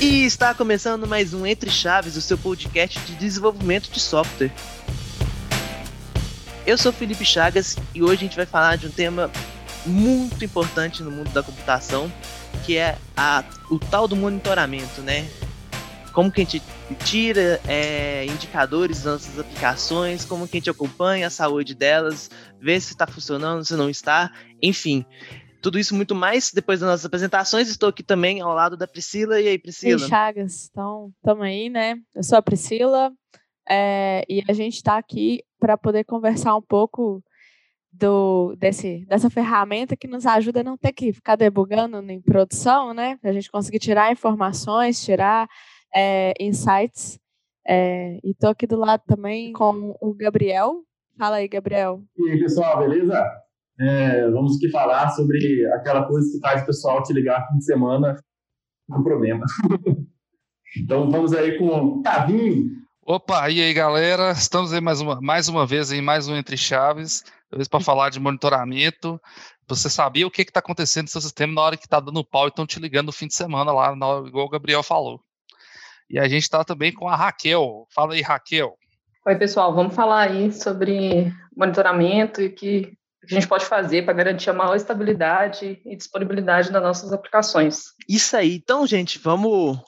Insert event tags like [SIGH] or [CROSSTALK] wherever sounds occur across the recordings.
E está começando mais um Entre Chaves, o seu podcast de desenvolvimento de software. Eu sou Felipe Chagas e hoje a gente vai falar de um tema muito importante no mundo da computação, que é a, o tal do monitoramento, né? Como que a gente tira é, indicadores das nossas aplicações, como que a gente acompanha a saúde delas, vê se está funcionando, se não está, enfim. Tudo isso muito mais depois das nossas apresentações. Estou aqui também ao lado da Priscila. E aí, Priscila? E Chagas, então, estamos aí, né? Eu sou a Priscila é, e a gente está aqui para poder conversar um pouco do, desse, dessa ferramenta que nos ajuda a não ter que ficar debugando em produção, né? A gente conseguir tirar informações, tirar é, insights. É, e estou aqui do lado também com o Gabriel. Fala aí, Gabriel. E aí, pessoal, beleza? É, vamos aqui falar sobre aquela coisa que faz o pessoal te ligar fim de semana com problema. [LAUGHS] então vamos aí com o Tavinho. Opa, e aí galera, estamos aí mais uma, mais uma vez em mais um Entre Chaves, para falar de monitoramento. Você sabia o que está acontecendo no seu sistema na hora que está dando pau e estão te ligando no fim de semana lá, igual o Gabriel falou. E a gente está também com a Raquel. Fala aí, Raquel. Oi, pessoal, vamos falar aí sobre monitoramento e o que a gente pode fazer para garantir a maior estabilidade e disponibilidade das nossas aplicações. Isso aí. Então, gente, vamos.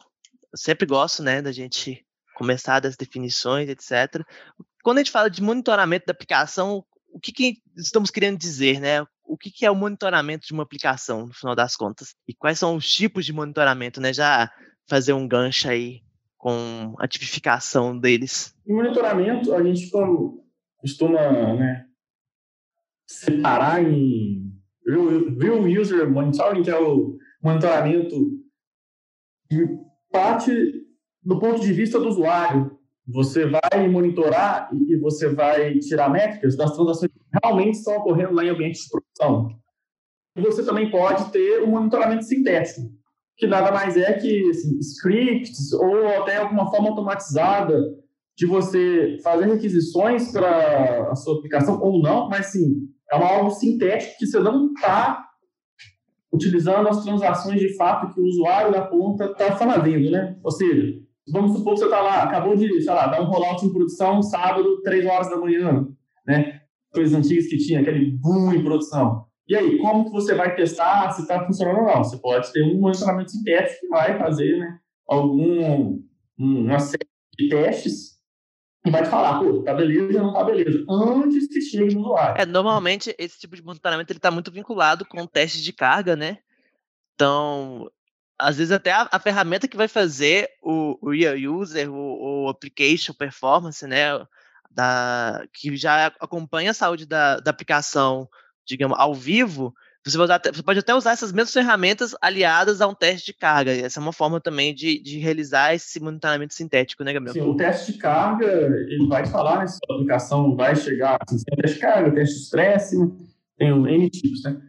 Eu sempre gosto, né, da gente começar das definições, etc. Quando a gente fala de monitoramento da aplicação, o que, que estamos querendo dizer, né? O que, que é o monitoramento de uma aplicação, no final das contas? E quais são os tipos de monitoramento, né? Já fazer um gancho aí com a tipificação deles. Em monitoramento, a gente costuma né, separar em Real User Monitoring, que é o monitoramento parte do ponto de vista do usuário. Você vai monitorar e você vai tirar métricas das transações que realmente estão ocorrendo lá em ambiente de produção. Você também pode ter um monitoramento sintético, que nada mais é que assim, scripts ou até alguma forma automatizada de você fazer requisições para a sua aplicação ou não, mas sim, é uma algo sintético que você não está utilizando as transações de fato que o usuário da ponta está fazendo, né? Ou seja, vamos supor que você está lá, acabou de, sei lá, dar um rollout em produção sábado, 3 horas da manhã, né? Coisas antigas que tinha, aquele boom em produção. E aí, como que você vai testar se está funcionando ou não? Você pode ter um monitoramento sintético que vai fazer, né, algum, uma série de testes e vai te falar, pô, tá beleza não tá beleza, antes que chegue no usuário. É, normalmente esse tipo de monitoramento ele tá muito vinculado com testes de carga, né? Então, às vezes até a, a ferramenta que vai fazer o, o real user, o, o, application performance, né, da, que já acompanha a saúde da, da aplicação, digamos, ao vivo, você, você, pode até usar essas mesmas ferramentas aliadas a um teste de carga. Essa é uma forma também de, de realizar esse monitoramento sintético, né, Gabriel? Sim, o teste de carga, ele vai falar né, se a aplicação vai chegar, assim, tem teste de carga, teste de estresse, tem um N tipos, né?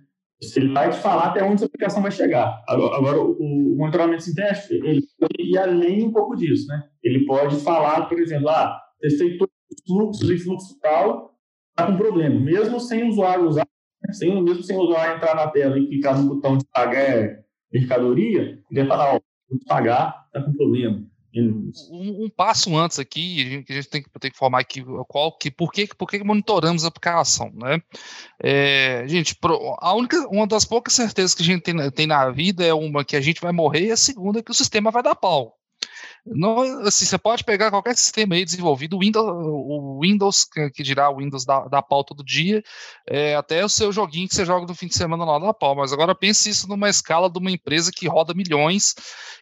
Ele vai te falar até onde a aplicação vai chegar. Agora, agora o, o, monitoramento sintético, ele pode ir além um pouco disso, né? Ele pode falar, por exemplo, ah, testei todos os fluxos e fluxo tal, está com problema. Mesmo sem o usuário usar sem, mesmo sem o usuário entrar na tela e clicar no botão de pagar mercadoria, ele vai falar, ó, vou pagar, tá com problema. Um, um, passo antes aqui, que a gente tem que, tem que formar aqui qual que, por que, por que monitoramos a aplicação, né? É, gente, a única, uma das poucas certezas que a gente tem, tem na vida é uma que a gente vai morrer e a segunda é que o sistema vai dar pau. Não, assim, você pode pegar qualquer sistema aí desenvolvido, o Windows, o Windows que dirá o Windows da, da pau todo dia, é, até o seu joguinho que você joga no fim de semana lá da pau. Mas agora pense isso numa escala de uma empresa que roda milhões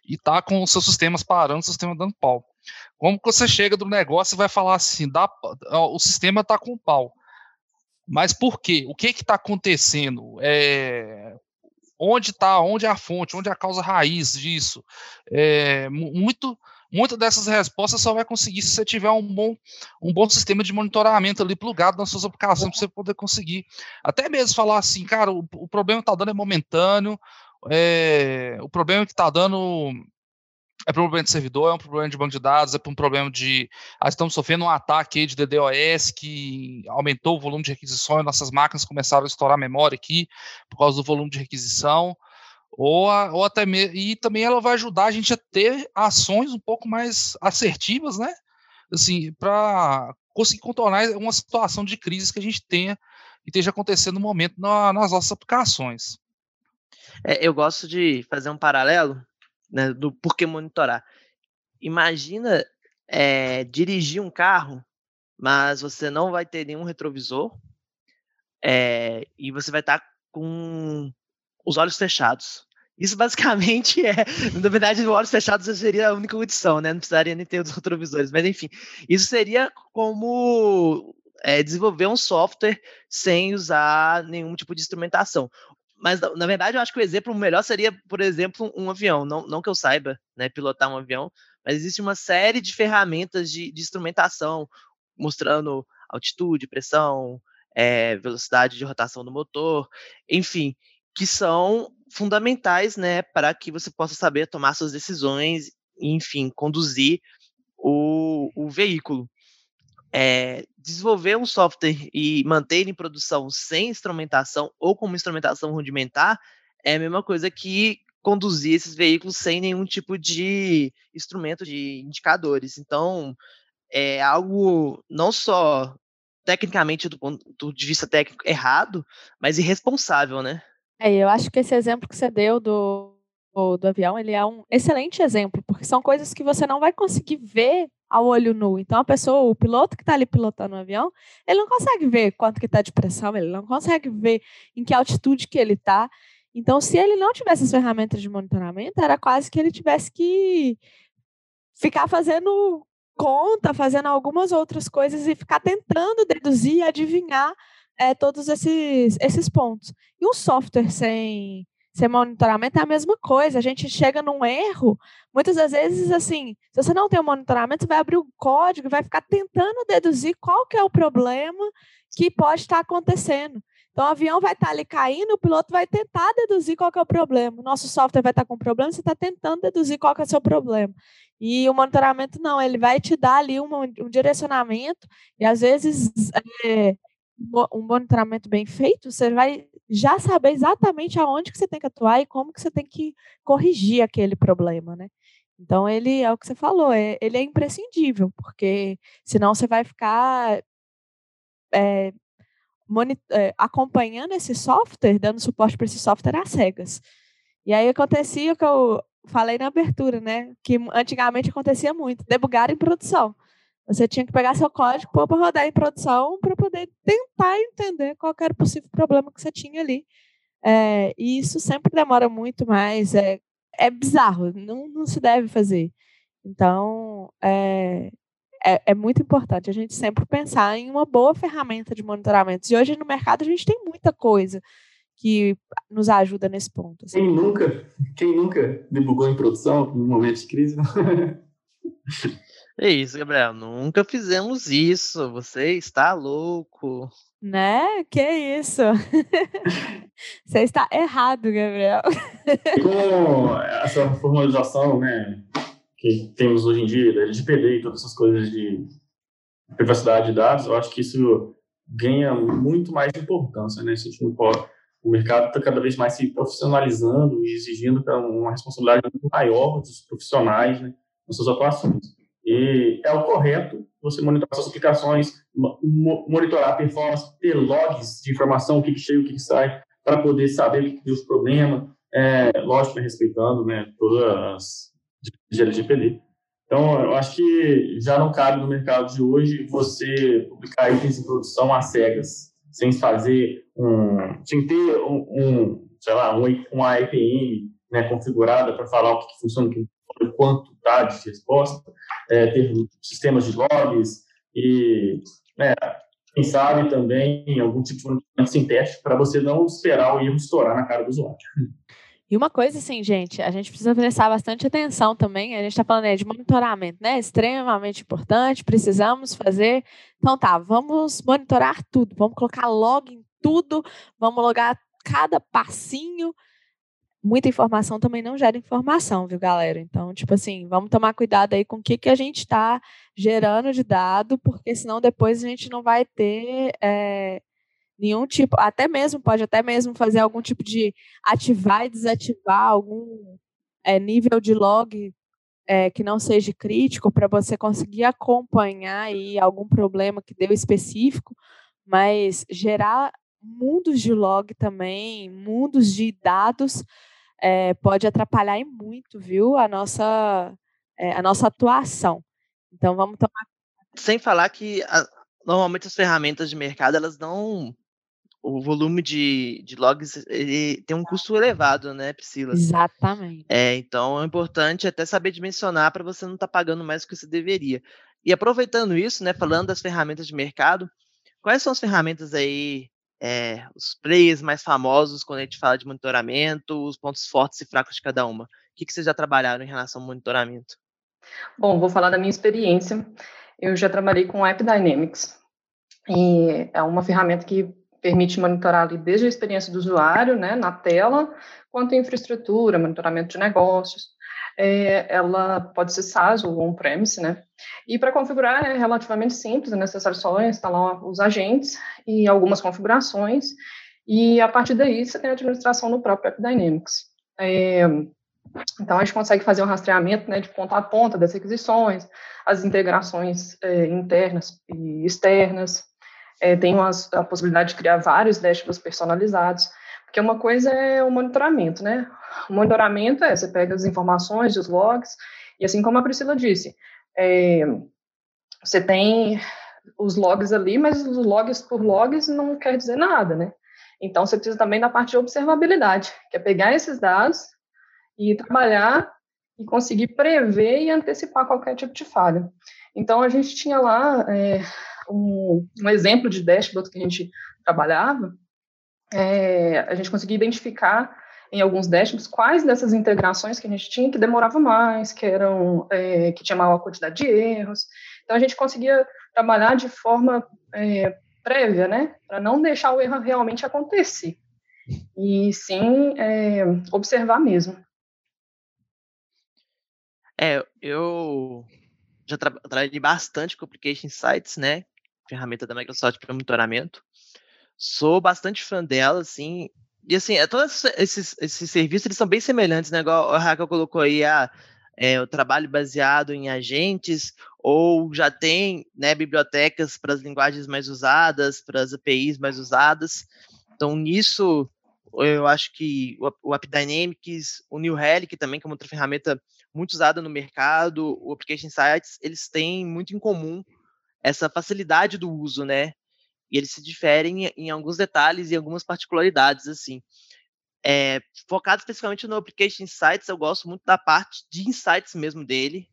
e está com os seus sistemas parando, o sistema dando pau. Como que você chega do negócio e vai falar assim, dá, o sistema está com pau. Mas por quê? O que está acontecendo? É, onde está, onde é a fonte, onde é a causa raiz disso. É, muito, muitas dessas respostas só vai conseguir se você tiver um bom, um bom sistema de monitoramento ali plugado nas suas aplicações para você poder conseguir. Até mesmo falar assim, cara, o, o problema está dando é momentâneo, é, o problema que está dando é problema de servidor, é um problema de banco de dados, é um problema de. Ah, estamos sofrendo um ataque de DDoS que aumentou o volume de requisições, nossas máquinas começaram a estourar memória aqui por causa do volume de requisição. ou, a, ou até e também ela vai ajudar a gente a ter ações um pouco mais assertivas, né? Assim, para conseguir contornar uma situação de crise que a gente tenha e esteja acontecendo no momento na, nas nossas aplicações. É, eu gosto de fazer um paralelo né, do porquê monitorar. Imagina é, dirigir um carro, mas você não vai ter nenhum retrovisor é, e você vai estar tá com os olhos fechados. Isso basicamente [LAUGHS] é, na verdade, olhos fechados seria a única condição, né? Não precisaria nem ter os retrovisores, mas enfim, isso seria como é, desenvolver um software sem usar nenhum tipo de instrumentação. Mas, na verdade, eu acho que o exemplo melhor seria, por exemplo, um avião. Não, não que eu saiba né, pilotar um avião, mas existe uma série de ferramentas de, de instrumentação, mostrando altitude, pressão, é, velocidade de rotação do motor, enfim, que são fundamentais né, para que você possa saber tomar suas decisões enfim, conduzir o, o veículo é, desenvolver um software e manter em produção sem instrumentação ou com uma instrumentação rudimentar é a mesma coisa que conduzir esses veículos sem nenhum tipo de instrumento de indicadores. Então, é algo não só tecnicamente do ponto de vista técnico errado, mas irresponsável, né? É, eu acho que esse exemplo que você deu do, do avião, ele é um excelente exemplo, porque são coisas que você não vai conseguir ver ao olho nu. Então, a pessoa, o piloto que está ali pilotando o avião, ele não consegue ver quanto que está de pressão, ele não consegue ver em que altitude que ele está. Então, se ele não tivesse as ferramentas de monitoramento, era quase que ele tivesse que ficar fazendo conta, fazendo algumas outras coisas e ficar tentando deduzir adivinhar é, todos esses, esses pontos. E um software sem sem monitoramento é a mesma coisa. A gente chega num erro, muitas das vezes, assim, se você não tem o monitoramento, você vai abrir o código e vai ficar tentando deduzir qual que é o problema que pode estar acontecendo. Então, o avião vai estar ali caindo, o piloto vai tentar deduzir qual que é o problema. O nosso software vai estar com problema, você está tentando deduzir qual que é o seu problema. E o monitoramento não, ele vai te dar ali um, um direcionamento, e às vezes é, um monitoramento bem feito, você vai já saber exatamente aonde que você tem que atuar e como que você tem que corrigir aquele problema, né? Então ele é o que você falou, é, ele é imprescindível, porque senão você vai ficar é, é, acompanhando esse software, dando suporte para esse software às cegas. E aí acontecia o que eu falei na abertura, né? Que antigamente acontecia muito, debugar em produção. Você tinha que pegar seu código para rodar em produção para poder tentar entender qual era o possível problema que você tinha ali. É, e isso sempre demora muito mais. É, é bizarro, não, não se deve fazer. Então, é, é, é, muito importante a gente sempre pensar em uma boa ferramenta de monitoramento. E hoje no mercado a gente tem muita coisa que nos ajuda nesse ponto. Assim. Quem nunca, quem nunca debugou em produção no momento de crise? [LAUGHS] É isso, Gabriel. Nunca fizemos isso. Você está louco. Né? Que isso? [LAUGHS] Você está errado, Gabriel. Com essa formalização, né, que temos hoje em dia, da LGPD e todas essas coisas de privacidade de dados, eu acho que isso ganha muito mais importância, né? Se a gente não pode, o mercado está cada vez mais se profissionalizando e exigindo uma responsabilidade maior dos profissionais, né, nas suas atuações. E é o correto você monitorar suas aplicações, monitorar a performance, ter logs de informação, o que, que chega, o que, que sai, para poder saber o que, deu os problemas, é, lógico, né, respeitando né, todas as de LGPD. Então, eu acho que já não cabe no mercado de hoje você publicar itens em produção às cegas, sem fazer um, sem ter um, um sei lá, um, uma IPM né, configurada para falar o que, que funciona, o que quanto dá de resposta, é, ter sistemas de logs e, né, quem sabe também algum tipo de monitoramento sintético para você não esperar o erro estourar na cara do usuário. E uma coisa assim, gente, a gente precisa prestar bastante atenção também. A gente está falando de monitoramento, né? Extremamente importante, precisamos fazer. Então tá, vamos monitorar tudo, vamos colocar log em tudo, vamos logar cada passinho muita informação também não gera informação, viu, galera? Então, tipo assim, vamos tomar cuidado aí com o que, que a gente está gerando de dado, porque senão depois a gente não vai ter é, nenhum tipo, até mesmo, pode até mesmo fazer algum tipo de ativar e desativar algum é, nível de log é, que não seja crítico para você conseguir acompanhar aí algum problema que deu específico, mas gerar mundos de log também, mundos de dados, é, pode atrapalhar e muito, viu, a nossa, é, a nossa atuação. Então vamos tomar. Sem falar que a, normalmente as ferramentas de mercado elas não o volume de, de logs ele tem um custo elevado, né, Priscila? Exatamente. É, então é importante até saber dimensionar para você não estar tá pagando mais do que você deveria. E aproveitando isso, né, falando das ferramentas de mercado, quais são as ferramentas aí, é, os players mais famosos quando a gente fala de monitoramento, os pontos fortes e fracos de cada uma? O que, que vocês já trabalharam em relação ao monitoramento? Bom, vou falar da minha experiência. Eu já trabalhei com App Dynamics. E é uma ferramenta que permite monitorar ali desde a experiência do usuário, né, na tela, quanto a infraestrutura, monitoramento de negócios. É, ela pode ser SaaS ou on-premise, né? E para configurar é relativamente simples, é necessário só instalar os agentes e algumas configurações, e a partir daí você tem a administração no próprio App Dynamics. É, então, a gente consegue fazer um rastreamento né, de ponta a ponta das requisições, as integrações é, internas e externas, é, tem umas, a possibilidade de criar vários dashboards personalizados, porque uma coisa é o monitoramento, né? O monitoramento é, você pega as informações, os logs, e assim como a Priscila disse, é, você tem os logs ali, mas os logs por logs não quer dizer nada, né? Então, você precisa também da parte de observabilidade, que é pegar esses dados e trabalhar e conseguir prever e antecipar qualquer tipo de falha. Então, a gente tinha lá é, um, um exemplo de dashboard que a gente trabalhava, é, a gente conseguia identificar em alguns dashboards quais dessas integrações que a gente tinha que demorava mais, que eram é, que tinha maior quantidade de erros. Então a gente conseguia trabalhar de forma é, prévia, né, para não deixar o erro realmente acontecer e sim é, observar mesmo. É, eu já tra trabalhei bastante com Application Sites, né? ferramenta da Microsoft para monitoramento. Sou bastante fã dela, assim. E assim, é, todos esses, esses serviços eles são bem semelhantes, né? Igual a Raquel colocou aí a, ah, é, o trabalho baseado em agentes, ou já tem né, bibliotecas para as linguagens mais usadas, para as APIs mais usadas. Então, nisso, eu acho que o AppDynamics, o New Relic também, que é uma outra ferramenta muito usada no mercado, o Application Sites, eles têm muito em comum essa facilidade do uso, né? E eles se diferem em, alguns detalhes e algumas particularidades, assim. É, focado especificamente no Application Insights, eu gosto muito da parte de insights mesmo dele.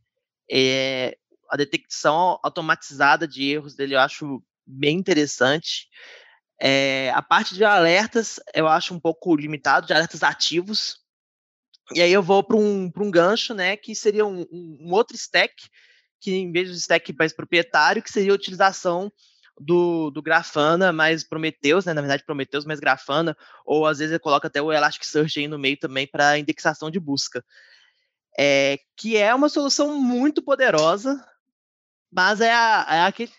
É, a detecção automatizada de erros dele eu acho bem interessante. É, a parte de alertas eu acho um pouco limitado, de alertas ativos. E aí eu vou para um, um gancho, né, que seria um, um outro stack que em vez do stack mais proprietário, que seria a utilização do, do Grafana mais Prometheus, né? Na verdade, Prometheus mais Grafana, ou às vezes ele coloca até o Elasticsearch aí no meio também para indexação de busca. É, que é uma solução muito poderosa, mas é, a, é aquele,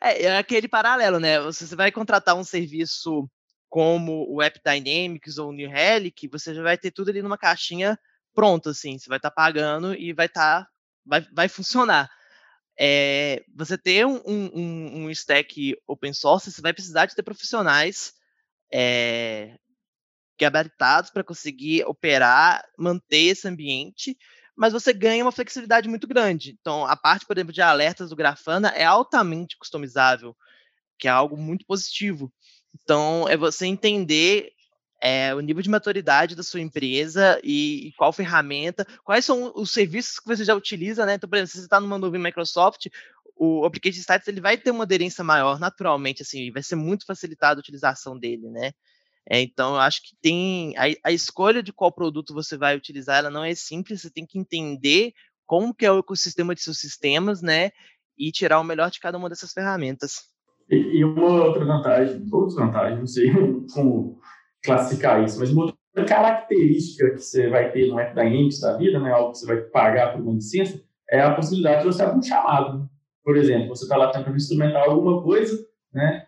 é, é, aquele paralelo, né? Você vai contratar um serviço como o App Dynamics ou o New Relic, você já vai ter tudo ali numa caixinha pronta, assim. Você vai estar tá pagando e vai estar tá vai, vai funcionar. É, você ter um, um, um, stack open source, você vai precisar de ter profissionais é, gabaritados para conseguir operar, manter esse ambiente, mas você ganha uma flexibilidade muito grande. Então, a parte, por exemplo, de alertas do Grafana é altamente customizável, que é algo muito positivo. Então, é você entender é, o nível de maturidade da sua empresa e, e, qual ferramenta, quais são os serviços que você já utiliza, né? Então, por exemplo, se você está numa nuvem Microsoft, o Application Sites ele vai ter uma aderência maior, naturalmente, assim, vai ser muito facilitada a utilização dele, né? É, então, eu acho que tem a, a, escolha de qual produto você vai utilizar, ela não é simples, você tem que entender como que é o ecossistema de seus sistemas, né? E tirar o melhor de cada uma dessas ferramentas. E, e uma outra vantagem, outras vantagens, não sei [LAUGHS] como classificar isso, mas uma outra característica que você vai ter no Dynamics da vida, né, algo que você vai pagar por uma licença, é a possibilidade de você abrir um chamado. Por exemplo, você está lá tentando instrumentar alguma coisa, né,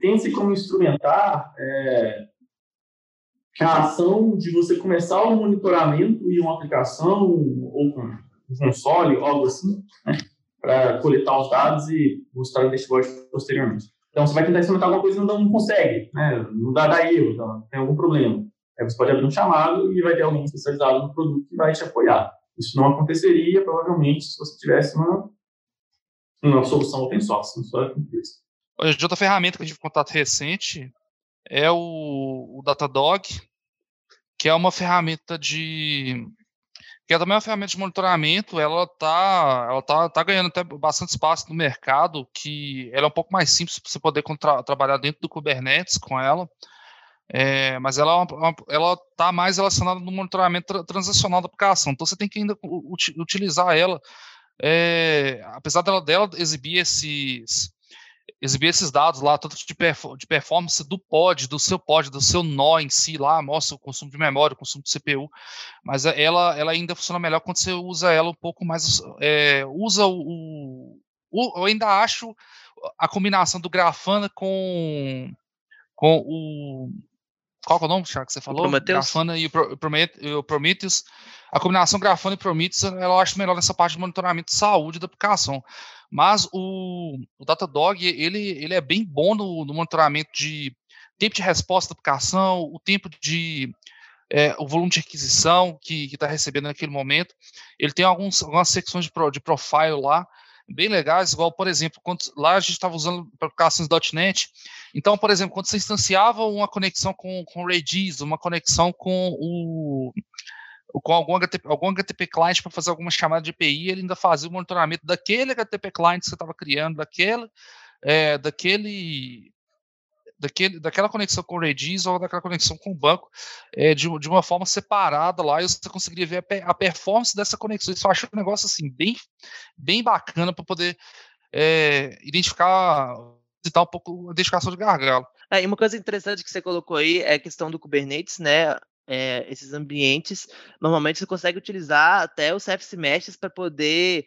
Tem-se como instrumentar é, a ação de você começar o monitoramento e uma aplicação ou um console, algo assim, né, para coletar os dados e mostrar o dashboard posteriormente. Então, você vai tentar instrumentar alguma coisa e não, não consegue, né? não dá, dá erro, então, tem algum problema. Aí você pode abrir um chamado e vai ter alguém especializado no produto que vai te apoiar. Isso não aconteceria, provavelmente, se você tivesse uma, uma solução open source na sua empresa. Outra ferramenta que gente teve contato recente é o, o Datadog, que é uma ferramenta de que é também uma ferramenta de monitoramento, ela tá, ela tá, tá ganhando até bastante espaço no mercado, que ela é um pouco mais simples para você poder tra trabalhar dentro do Kubernetes com ela, é, mas ela é está mais relacionada no monitoramento tra transacional da aplicação, então você tem que ainda utilizar ela, é, apesar dela, dela exibir esses exibir esses dados lá, tanto de, de, performance do pod, do seu pod, do seu nó em si lá, mostra o consumo de memória, o consumo de CPU, mas ela, ela ainda funciona melhor quando você usa ela um pouco mais, é, usa o, o, eu ainda acho a combinação do Grafana com, com o, qual é o nome, Charles, que você falou? O Grafana e o, Prometheus, a combinação Grafana e Prometheus, eu acho melhor nessa parte de monitoramento de saúde da aplicação, mas o, o Datadog, ele, ele é bem bom no, no monitoramento de tempo de resposta da aplicação, o tempo de é, o volume de requisição que está recebendo naquele momento. Ele tem alguns, algumas secções de, pro, de profile lá, bem legais, igual, por exemplo, quando, lá a gente estava usando aplicações .NET. Então, por exemplo, quando você instanciava uma conexão com, com o Redis, uma conexão com o com algum HTTP, algum HTTP client para fazer alguma chamada de API, ele ainda fazia o monitoramento daquele HTTP client que você estava criando, daquele, é, daquele, daquele, daquela conexão com o Redis ou daquela conexão com o banco, é, de, de uma forma separada lá, e você conseguiria ver a, a performance dessa conexão. Isso eu acho um negócio assim, bem, bem bacana para poder é, identificar, citar um pouco a identificação de gargalo. É, e uma coisa interessante que você colocou aí é a questão do Kubernetes, né? É, esses ambientes, normalmente você consegue utilizar até os service meshes para poder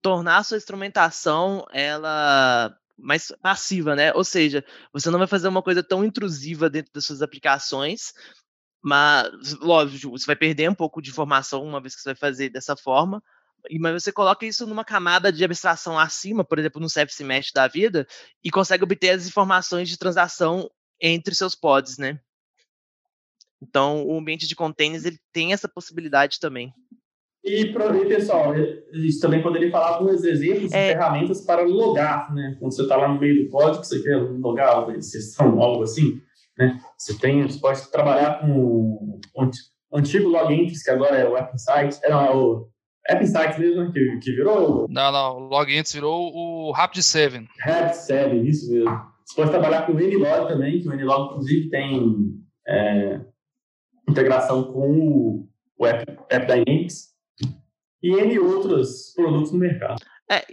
tornar a sua instrumentação ela mais passiva, né? Ou seja, você não vai fazer uma coisa tão intrusiva dentro das suas aplicações, mas lógico, você vai perder um pouco de informação uma vez que você vai fazer dessa forma, mas você coloca isso numa camada de abstração acima, por exemplo, no service mesh da vida, e consegue obter as informações de transação entre seus pods, né? Então, o ambiente de containers ele tem essa possibilidade também. E, pessoal, a gente também poderia falar alguns exemplos é... de ferramentas para logar, né? Quando você está lá no meio do código, você quer logar uma sessão, algo assim, né? Você tem, você pode trabalhar com o antigo Logentries, que agora é o AppInsight, é, não, é o AppInsight mesmo, que, que virou... Não, não, o Logentries virou o Rapid7. Rapid7, isso mesmo. Você pode trabalhar com o Nlog também, que o Nlog, inclusive, tem... É, integração com o App, App Dynamics e N outros produtos no mercado. É,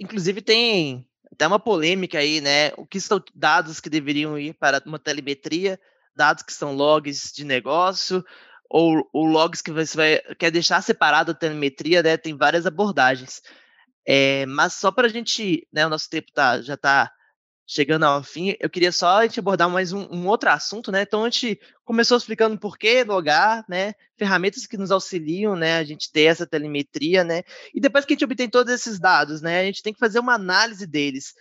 inclusive tem até uma polêmica aí, né? O que são dados que deveriam ir para uma telemetria, dados que são logs de negócio, ou, ou logs que você vai, quer deixar separado a telemetria, né? Tem várias abordagens. É, mas só para a gente, né? O nosso tempo tá, já está chegando ao fim, eu queria só a gente abordar mais um, um, outro assunto, né? Então a gente começou explicando por que logar, né? Ferramentas que nos auxiliam, né? A gente ter essa telemetria, né? E depois que a gente obtém todos esses dados, né? A gente tem que fazer uma análise deles,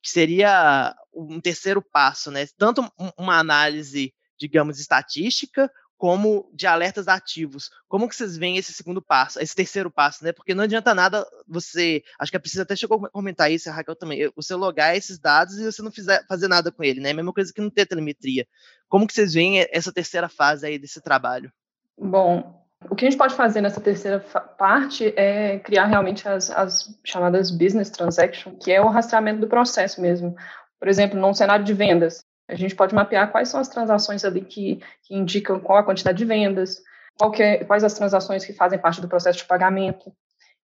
que seria um terceiro passo, né? Tanto uma análise, digamos, estatística, como de alertas ativos. Como que vocês veem esse segundo passo, esse terceiro passo, né? Porque não adianta nada você, acho que a Precisa até chegou a comentar isso, a Raquel também, você logar esses dados e você não fizer, fazer nada com ele, né? Mesma coisa que não ter telemetria. Como que vocês veem essa terceira fase aí desse trabalho? Bom, o que a gente pode fazer nessa terceira parte é criar realmente as, as chamadas business transaction, que é o rastreamento do processo mesmo. Por exemplo, num cenário de vendas, a gente pode mapear quais são as transações ali que, que indicam qual a quantidade de vendas, é, quais as transações que fazem parte do processo de pagamento.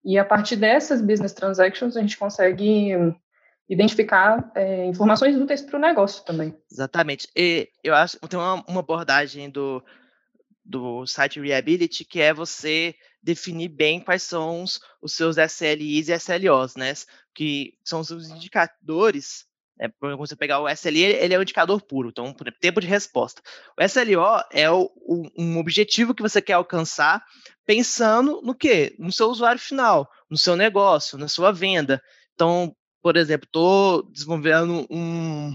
E a partir dessas business transactions, a gente consegue identificar é, informações úteis para o negócio também. Exatamente. E eu acho tem uma, uma abordagem do, do site Reability que é você definir bem quais são os, os seus SLIs e SLOs, né? Que são os indicadores É, quando você pegar o SLI, ele é o indicador puro, então, tempo de resposta. O SLO é o, o, um objetivo que você quer alcançar pensando no quê? No seu usuário final, no seu negócio, na sua venda. Então, por exemplo, estou desenvolvendo um,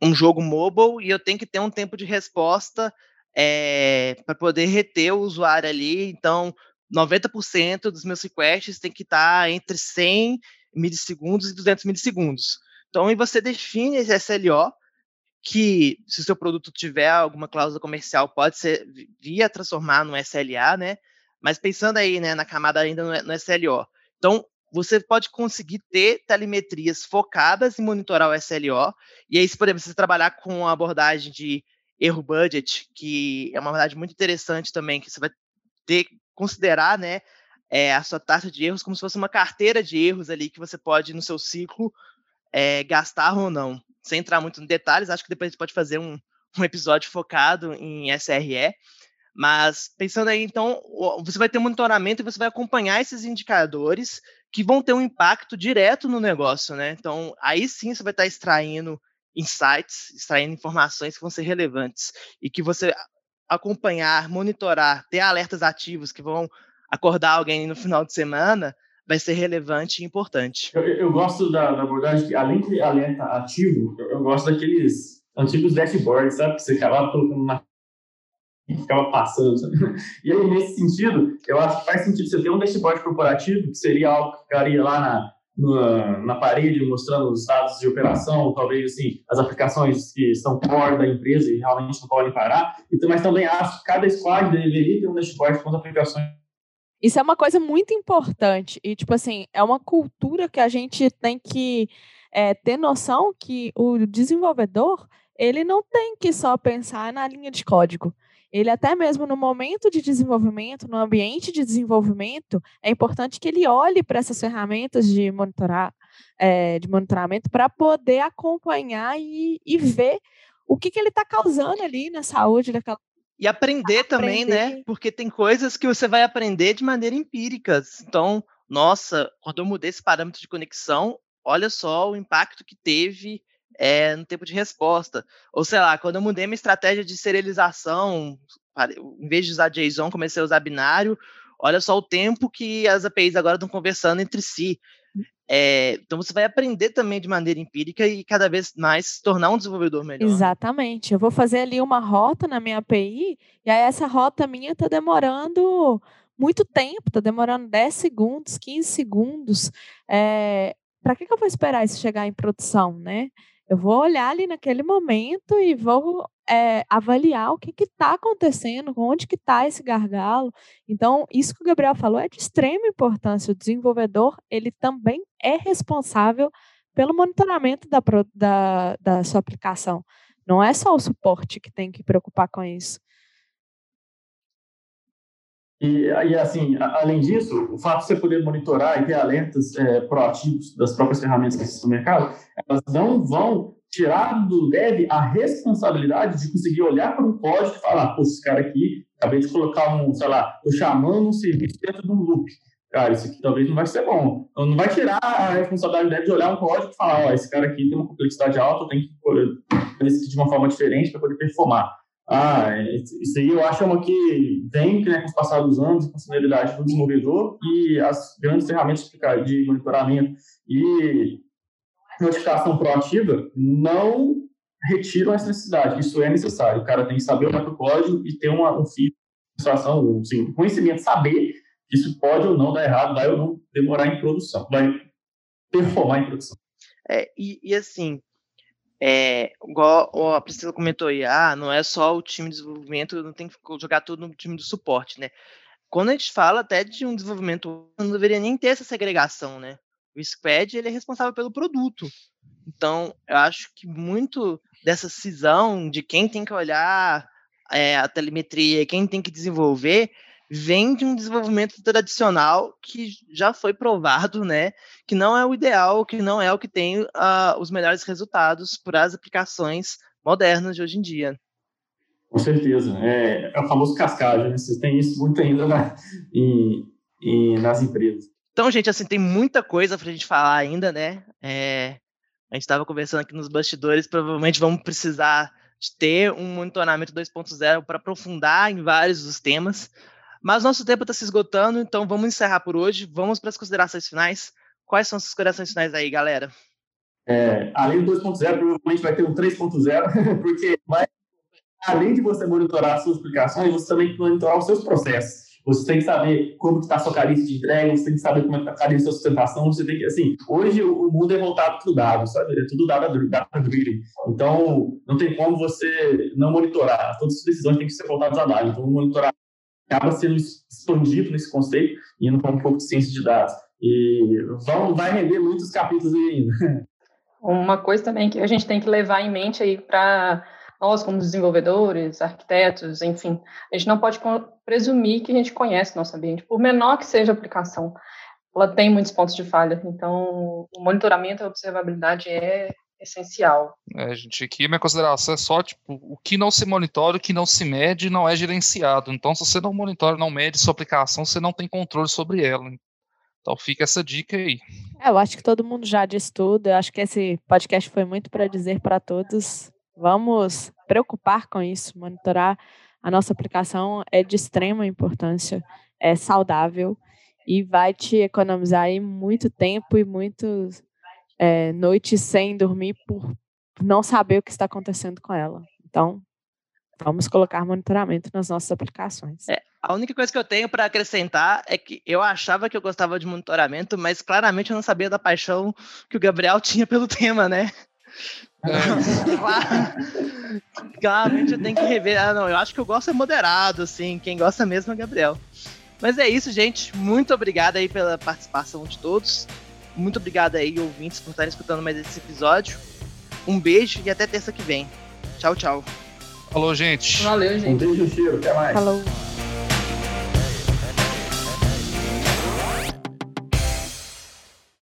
um jogo mobile e eu tenho que ter um tempo de resposta é, eh, para poder reter o usuário ali. Então, 90% dos meus requests tem que estar entre 100 milissegundos e 200 milissegundos. Então, aí você define esse SLO, que se o seu produto tiver alguma cláusula comercial, pode ser via transformar no SLA, né? Mas pensando aí, né, na camada ainda no, no SLO. Então, você pode conseguir ter telemetrias focadas em monitorar o SLO, e aí, por exemplo, você trabalhar com a abordagem de erro budget, que é uma abordagem muito interessante também, que você vai ter considerar, né, é, a sua taxa de erros como se fosse uma carteira de erros ali que você pode, no seu ciclo, é, gastar ou não. Sem entrar muito em detalhes, acho que depois a gente pode fazer um, um episódio focado em SRE, mas pensando aí, então, você vai ter monitoramento e você vai acompanhar esses indicadores que vão ter um impacto direto no negócio, né? Então, aí sim você vai estar extraindo insights, extraindo informações que vão ser relevantes e que você acompanhar, monitorar, ter alertas ativos que vão acordar alguém no final de semana, vai ser relevante e importante. Eu, eu gosto da, da, abordagem que, além de alerta ativo, eu, eu, gosto daqueles antigos dashboards, sabe? Que você ficava colocando na e [LAUGHS] ficava passando. Sabe? E aí, nesse sentido, eu acho que faz sentido você ter um dashboard corporativo, que seria algo que ficaria lá na, na, na, parede mostrando os dados de operação, talvez assim, as aplicações que estão fora da empresa e realmente não podem parar. Então, mas também acho que cada squad deveria ter um dashboard com as aplicações isso é uma coisa muito importante. E, tipo assim, é uma cultura que a gente tem que é, ter noção que o desenvolvedor, ele não tem que só pensar na linha de código. Ele até mesmo no momento de desenvolvimento, no ambiente de desenvolvimento, é importante que ele olhe para essas ferramentas de monitorar, é, de monitoramento para poder acompanhar e, e ver o que, que ele está causando ali na saúde daquela e aprender, também, né? Porque tem coisas que você vai aprender de maneira empírica. Então, nossa, quando eu mudei esse parâmetro de conexão, olha só o impacto que teve é, no tempo de resposta. Ou sei lá, quando eu mudei minha estratégia de serialização, em vez de usar JSON, comecei a usar binário, olha só o tempo que as APIs agora estão conversando entre si. É, então você vai aprender também de maneira empírica e cada vez mais se tornar um desenvolvedor melhor. Exatamente. Eu vou fazer ali uma rota na minha API e aí essa rota minha está demorando muito tempo, está demorando 10 segundos, 15 segundos. É, Para que, que eu vou esperar isso chegar em produção, né? Eu vou olhar ali naquele momento e vou é, avaliar o que está acontecendo, onde que está esse gargalo. Então, isso que o Gabriel falou é de extrema importância. O desenvolvedor, ele também é responsável pelo monitoramento da, da, da sua aplicação. Não é só o suporte que tem que preocupar com isso. E, e, assim, além disso, o fato de você poder monitorar e ter alertas é, proativos das próprias ferramentas que existem no mercado, elas não vão tirar do dev a responsabilidade de conseguir olhar para um código e falar, pô, esse cara aqui, acabei de colocar um, sei lá, estou chamando um serviço dentro de um loop. Cara, isso aqui talvez não vai ser bom. Então, não vai tirar a responsabilidade de olhar um código e falar, ó, esse cara aqui tem uma complexidade alta, tem que fazer isso de uma forma diferente para poder performar. Ah, isso aí eu acho uma que vem né, com os passados anos, com a funcionalidade do desenvolvedor e as grandes ferramentas de monitoramento e notificação proativa não retiram essa necessidade. Isso é necessário. O cara tem que saber olhar para o código e ter uma, um de um conhecimento, saber que isso pode ou não dar errado, vai ou não demorar em produção, vai performar em produção. É, e, e assim, é, igual a Priscila comentou aí, ah, não é só o time de desenvolvimento, não tem que jogar tudo no time de suporte, né? Quando a gente fala até de um desenvolvimento, não deveria nem ter essa segregação, né? O squad ele é responsável pelo produto. Então, eu acho que muito dessa cisão de quem tem que olhar é, a telemetria, quem tem que desenvolver, vem de um desenvolvimento tradicional que já foi provado, né, que não é o ideal, que não é o que tem uh, os melhores resultados para as aplicações modernas de hoje em dia. Com certeza. É, é o famoso cascagem, né? Vocês têm isso muito ainda na, em, em, nas empresas. Então, gente, assim, tem muita coisa para a gente falar ainda, né? É, A gente estava conversando aqui nos bastidores, provavelmente vamos precisar de ter um monitoramento 2.0 para aprofundar em vários dos temas. Mas nosso tempo está se esgotando, então vamos encerrar por hoje. Vamos para as considerações finais. Quais são as considerações finais aí, galera? É, além do 2.0, provavelmente vai ter um 3.0, [LAUGHS] porque vai, além de você monitorar as suas aplicações, você também tem que monitorar os seus processos. Você tem que saber como está a sua carência de entrega, você tem que saber como está a carência de sustentação, você tem que, assim, hoje o mundo é voltado para o dado, sabe? É tudo dado data driven. Então, não tem como você não monitorar. Todas as decisões têm que ser voltadas a dados. Então, monitorar acaba sendo expandido nesse conceito, indo para um pouco de ciência de dados. E vão, vai render muitos capítulos ainda. Uma coisa também que a gente tem que levar em mente aí para nós, como desenvolvedores, arquitetos, enfim, a gente não pode presumir que a gente conhece nosso ambiente, por menor que seja a aplicação, ela tem muitos pontos de falha. Então, o monitoramento e a observabilidade é essencial. É, gente, aqui minha consideração é só, tipo, o que não se monitora, o que não se mede, não é gerenciado. Então, se você não monitora, não mede sua aplicação, você não tem controle sobre ela. Então, fica essa dica aí. É, eu acho que todo mundo já disse tudo. Eu acho que esse podcast foi muito para dizer para todos Vamos preocupar com isso, monitorar a nossa aplicação é de extrema importância, é saudável e vai te economizar aí muito tempo e muitas é, noites sem dormir por não saber o que está acontecendo com ela. Então, vamos colocar monitoramento nas nossas aplicações. É, a única coisa que eu tenho para acrescentar é que eu achava que eu gostava de monitoramento, mas claramente eu não sabia da paixão que o Gabriel [LAUGHS] tinha pelo tema, né? Claramente eu tenho que rever. Ah, não, eu acho que eu gosto é moderado, assim. Quem gosta mesmo é o Gabriel. Mas é isso, gente. Muito obrigado aí pela participação de todos. Muito obrigado aí, ouvintes, por estarem escutando mais esse episódio. Um beijo e até terça que vem. Tchau, tchau. Falou, gente. Valeu, gente. Um beijo, cheiro. Até mais. Falou.